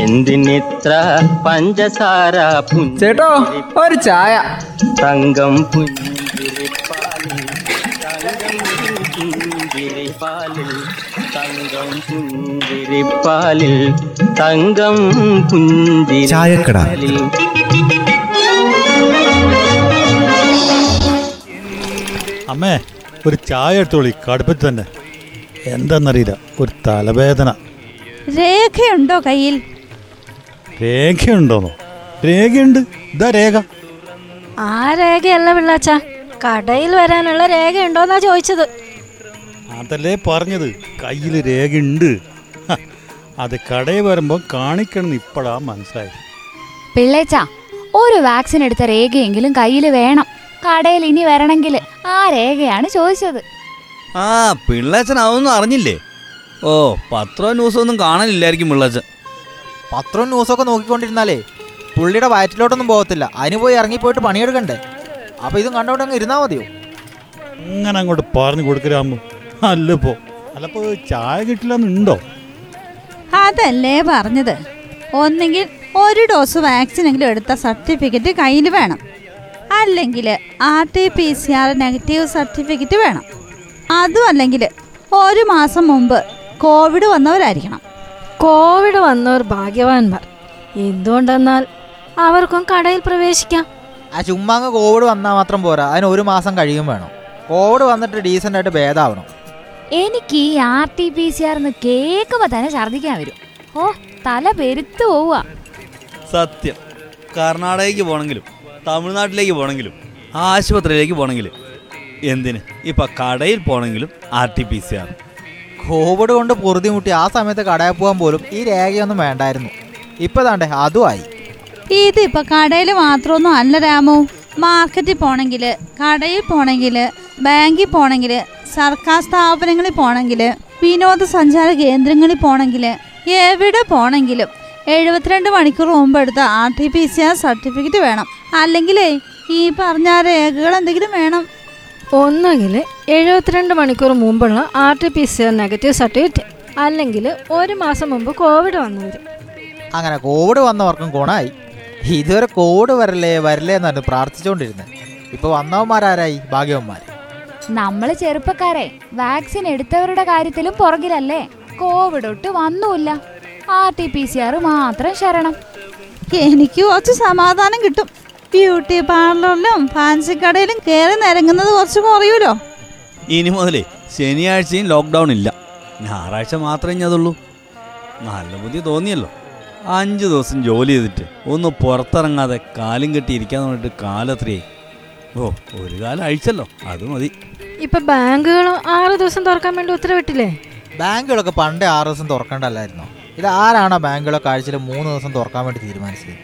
എന്തിനിത്ര പഞ്ചസാര ചേട്ടോ ഒരു ചായ. തങ്കം പുഞ്ചിരിപ്പാലിൽ തങ്കം പുഞ്ചിരിപ്പാലിൽ തങ്കം പുഞ്ചിരിപ്പാലിൽ. തങ്കം ചായക്കട. പുഞ്ചിരിപ്പാലിൽ അമ്മേ ഒരു ചായ എടുത്തോളി കടുപ്പത്തിൽ തന്നെ. എന്താണെന്നറിയില്ല ഒരു തലവേദന. രേഖയുണ്ടോ കയ്യിൽ? രേഖയുണ്ടോന്നോ? രേഖയുണ്ട്. ഇതാ രേഖ. ആ രേഖയല്ല പിള്ളാച്ച. കടയിൽ വരാനുള്ള രേഖയുണ്ടോന്നാ ചോദിച്ചത്. അതല്ലേ പറഞ്ഞത്. കയ്യിൽ രേഖയുണ്ട്. ഉണ്ട് അത് കടയിൽ വരുമ്പോൾ കാണിക്കണം ഇപ്പോഴാ മനസ്സിലായത്. പിള്ളേച്ച ഒരു വാക്സിൻ എടുത്ത രേഖയെങ്കിലും കയ്യിൽ വേണം. കടയിൽ ഇനി വരണമെങ്കിൽ ആ രേഖയാണ് ചോദിച്ചത്. ആ പിള്ളേച്ചൻ അതൊന്നും അറിഞ്ഞില്ലേ? ഓ പത്രവും ന്യൂസും ഒന്നും കാണാനില്ലായിരിക്കും പിള്ളേച്ചൻ പത്രവും ന്യൂസൊക്കെ നോക്കിക്കൊണ്ടിരുന്നാലേ പുള്ളിയുടെ വയറ്റിലോട്ടൊന്നും പോകത്തില്ല. അതിന് പോയി ഇറങ്ങിപ്പോയിട്ട് പണിയെടുക്കണ്ടേ? അപ്പൊ ഇതും കണ്ടോണ്ട് അങ്ങ് ഇരുന്നാ മതിയോ? അങ്ങനെ അങ്ങോട്ട് പറഞ്ഞു കൊടുക്കരാമോ അല്ലപ്പോ അല്ലപ്പോ ചായ കിട്ടില്ലെന്നുണ്ടോ? അതല്ലേ പറഞ്ഞത്. ഒന്നെങ്കിൽ ഒരു ഡോസ് വാക്സിനെങ്കിലും എടുത്ത സർട്ടിഫിക്കറ്റ് കയ്യിൽ വേണം. അല്ലെങ്കിൽ R T P C R negative certificate വേണം. അതും അല്ലെങ്കിൽ ഒരു മാസം മുമ്പ് കോവിഡ് വന്നവരായിരിക്കണം. കോവിഡ് വന്നവർ ഭാഗ്യവാന്മാർ. എന്തുകൊണ്ടെന്നാൽ അവർക്കും കടയിൽ പ്രവേശിക്കാം. ആ ചുമ്മാ അങ്ങ് കോവിഡ് വന്നാൽ മാത്രം പോരാ. അതിന് ഒരു മാസം കഴിയും വേണം. കോവിഡ് വന്നിട്ട് ഡീസന്റ് ആയിട്ട് ഭേദമാവണം എനിക്ക് ഈ R T P C R എന്ന് കേൾക്കുമ്പോൾ തന്നെ ഛർദ്ദിക്കാൻ വരും. ഓ തല പെരുത്തു പോവുക. സത്യം. കർണാടകയ്ക്ക് പോകണമെങ്കിലും തമിഴ്നാട്ടിലേക്ക് പോകണമെങ്കിലും ആശുപത്രിയിലേക്ക് പോകണമെങ്കിലും എന്തിന്? ഇപ്പം കടയിൽ പോകണമെങ്കിലും R T P C R. Covid കൊണ്ട് പൊറുതിമുട്ടി ആ സമയത്ത് കടയിൽ പോകാൻ പോലും ഈ രേഖയൊന്നും വേണ്ടായിരുന്നു. ഇപ്പൊ താണ്ടേ അതുമായി ഇതിപ്പോ കടയിൽ മാത്രമൊന്നും അല്ല രാമു. മാർക്കറ്റിൽ പോണെങ്കിൽ കടയിൽ പോണെങ്കിൽ ബാങ്കിൽ പോണെങ്കിൽ സർക്കാർ സ്ഥാപനങ്ങളിൽ പോണെങ്കിൽ വിനോദസഞ്ചാര കേന്ദ്രങ്ങളിൽ പോണെങ്കിൽ എവിടെ പോണെങ്കിലും എഴുപത്തിരണ്ട് മണിക്കൂർ മുമ്പ് എടുത്ത R T P C R certificate വേണം. അല്ലെങ്കിൽ ഈ പറഞ്ഞ രേഖകൾ എന്തെങ്കിലും വേണം. ഒന്നുകിൽ എഴുപത്തിരണ്ട് മണിക്കൂർ മുമ്പുള്ള R T P C R negative certificate അല്ലെങ്കിൽ ഒരു മാസം മുമ്പ് കോവിഡ് വന്നവർ അങ്ങനെ കോവിഡ് വന്നവർക്കും ഗുണമായി ഇതുവരെ കോവിഡ് വരല്ലേ വരല്ലേ എന്നാണ് പ്രാർത്ഥിച്ചുകൊണ്ടിരുന്നത് ഇപ്പൊ വന്നവന്മാരാരായി? ഭാഗ്യവന്മാർ നമ്മൾ ചെറുപ്പക്കാരെ വാക്സിൻ എടുത്തവരുടെ കാര്യത്തിലും പുറകിലല്ലേ? കോവിഡ് ഒട്ട് വന്നുമില്ല. R T P C R മാത്രം ശരണം. എനിക്ക് കുറച്ച് സമാധാനം കിട്ടും. ബ്യൂട്ടി പാർലറിലും ഫാൻസി കടയിലും കയറി നിരങ്ങുന്നത് കുറച്ച് കുറയൂലോ ഇനി മുതലേ ശനിയാഴ്ചയും ലോക്ക്ഡൗൺ ഇല്ല. ഞായറാഴ്ച മാത്രമേ ഇനി അതുള്ളൂ. നല്ല ബുദ്ധി തോന്നിയല്ലോ. അഞ്ച് ദിവസം ജോലി ചെയ്തിട്ട് ഒന്ന് പുറത്തിറങ്ങാതെ കാലും കെട്ടി ഇരിക്കാന്ന് പറഞ്ഞിട്ട് കാലത്രയായി. ഓ ഒരു കാലം അഴിച്ചല്ലോ. അത് മതി. ഇപ്പൊ ബാങ്കുകൾ ആറ് ദിവസം തുറക്കാൻ വേണ്ടി ഉത്തരവിട്ടില്ലേ? ബാങ്കുകളൊക്കെ പണ്ടേ ആറ് ദിവസം തുറക്കണ്ടല്ലായിരുന്നോ ഇത് ആരാണോ ബാങ്കുകളൊക്കെ ആഴ്ചയിൽ മൂന്ന് ദിവസം തുറക്കാൻ വേണ്ടി തീരുമാനിച്ചത്?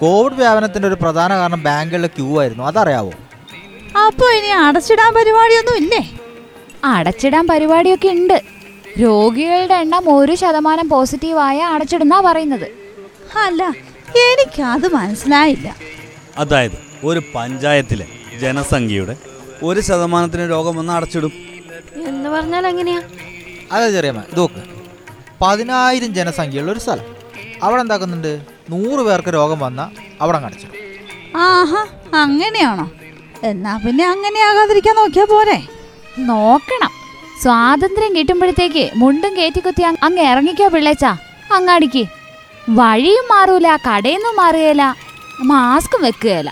കോവിഡ് വ്യാപനത്തിന്റെ ഒരു പ്രധാന കാരണം ബാങ്കുകളിലെ ക്യൂ ആയിരുന്നു. അതറിയാവോ? അപ്പോൾ ഇനി അടച്ചിടാൻ പരിപാടിയൊന്നും ഇല്ലേ? അടച്ചിടാൻ പരിപാടിയൊക്കെ ഉണ്ട്. രോഗികളുടെ എണ്ണം ഒരു ശതമാനം പോസിറ്റീവായ അടച്ചിടുന്നാ പറയുന്നത്. അല്ല എനിക്കത് മനസ്സിലായില്ല. അതായത് ഒരു പഞ്ചായത്തിലെ ജനസംഖ്യയുടെ ഒരു ശതമാനത്തിന് രോഗം വന്ന് അടച്ചിടും. എന്ന് പറഞ്ഞാൽ എങ്ങനെയാ? അതെ ചെറിയമ്മ ഇത് നോക്ക്. പതിനായിരം ജനസംഖ്യയുള്ള ഒരു സ്ഥലം. അവിടെ എന്താക്കുന്നുണ്ട്? നൂറ് പേർക്ക് രോഗം വന്ന അവിടെ കാണിച്ചു. ആഹാ അങ്ങനെയാണോ? എന്നാ പിന്നെ അങ്ങനെ ആകാതിരിക്കാൻ നോക്കിയാ പോരെ. നോക്കണം. സ്വാതന്ത്ര്യം കിട്ടുമ്പോഴത്തേക്ക് മുണ്ടും കയറ്റിക്കുത്തി കുത്തി അങ്ങ് ഇറങ്ങിക്കോ പിള്ളേച്ചാ. അങ്ങാടിക്ക്. വഴിയും മാറൂല കടയിന്നും മാറുകയില്ല. മാസ്കും വെക്കുകയില്ല.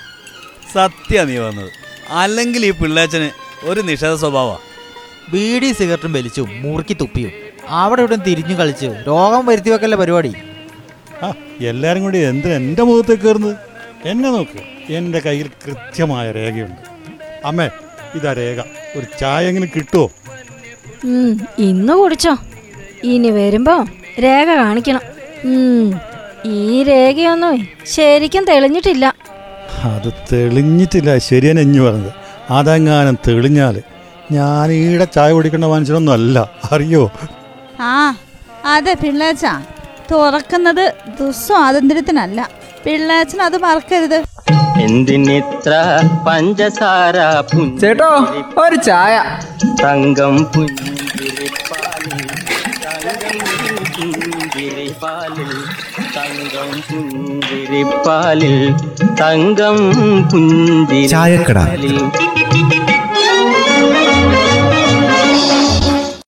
സത്യ നീ വന്നത് അല്ലെങ്കിൽ ഈ പിള്ളേച്ചന് ഒരു നിഷേധ സ്വഭാവ ബീഡി സിഗരറ്റും വലിച്ചും മുറുക്കി തുപ്പിയും. അവിടെ ഇവിടെ തിരിഞ്ഞു കളിച്ച് രോഗം വരുത്തി വെക്കല്ല പരിപാടി? എല്ലാരും കൂടി എന്തിനാ എന്റെ മുഖത്തേക്ക് കയറുന്നത്? എന്നെ നോക്ക്. എന്റെ കയ്യിൽ കൃത്യമായ രേഖയുണ്ട്. അമ്മേ ഇതാ രേഖ. ഒരു ചായ എങ്ങനെ കിട്ടുമോ ഇന്ന് കുടിച്ചോ. ഇനി വരുമ്പോ രേഖ കാണിക്കണം. ഈ രേഖയൊന്നും ശരിക്കും തെളിഞ്ഞിട്ടില്ല. അത് തെളിഞ്ഞിട്ടില്ല. ശരിയാണ് എഞ്ഞു പറഞ്ഞത്. അതെങ്ങാനും തെളിഞ്ഞാൽ ഞാൻ ഈടെ ചായ കുടിക്കേണ്ട മനുഷ്യനൊന്നും അല്ല അറിയോ? ആ അതെ പിള്ളേച്ച. തുറക്കുന്നത് ദുസ്വാതന്ത്ര്യത്തിനല്ല. പിള്ളാച്ചൻ അത് മറക്കരുത്. എന്തിനിത്ര പഞ്ചസാര ചേട്ടോ ഒരു ചായ. തങ്കം പുഞ്ചിരിപ്പാലിൽ തങ്കം പുഞ്ചിരിപ്പാലിൽ തങ്കം പുഞ്ചിരിപ്പാലിൽ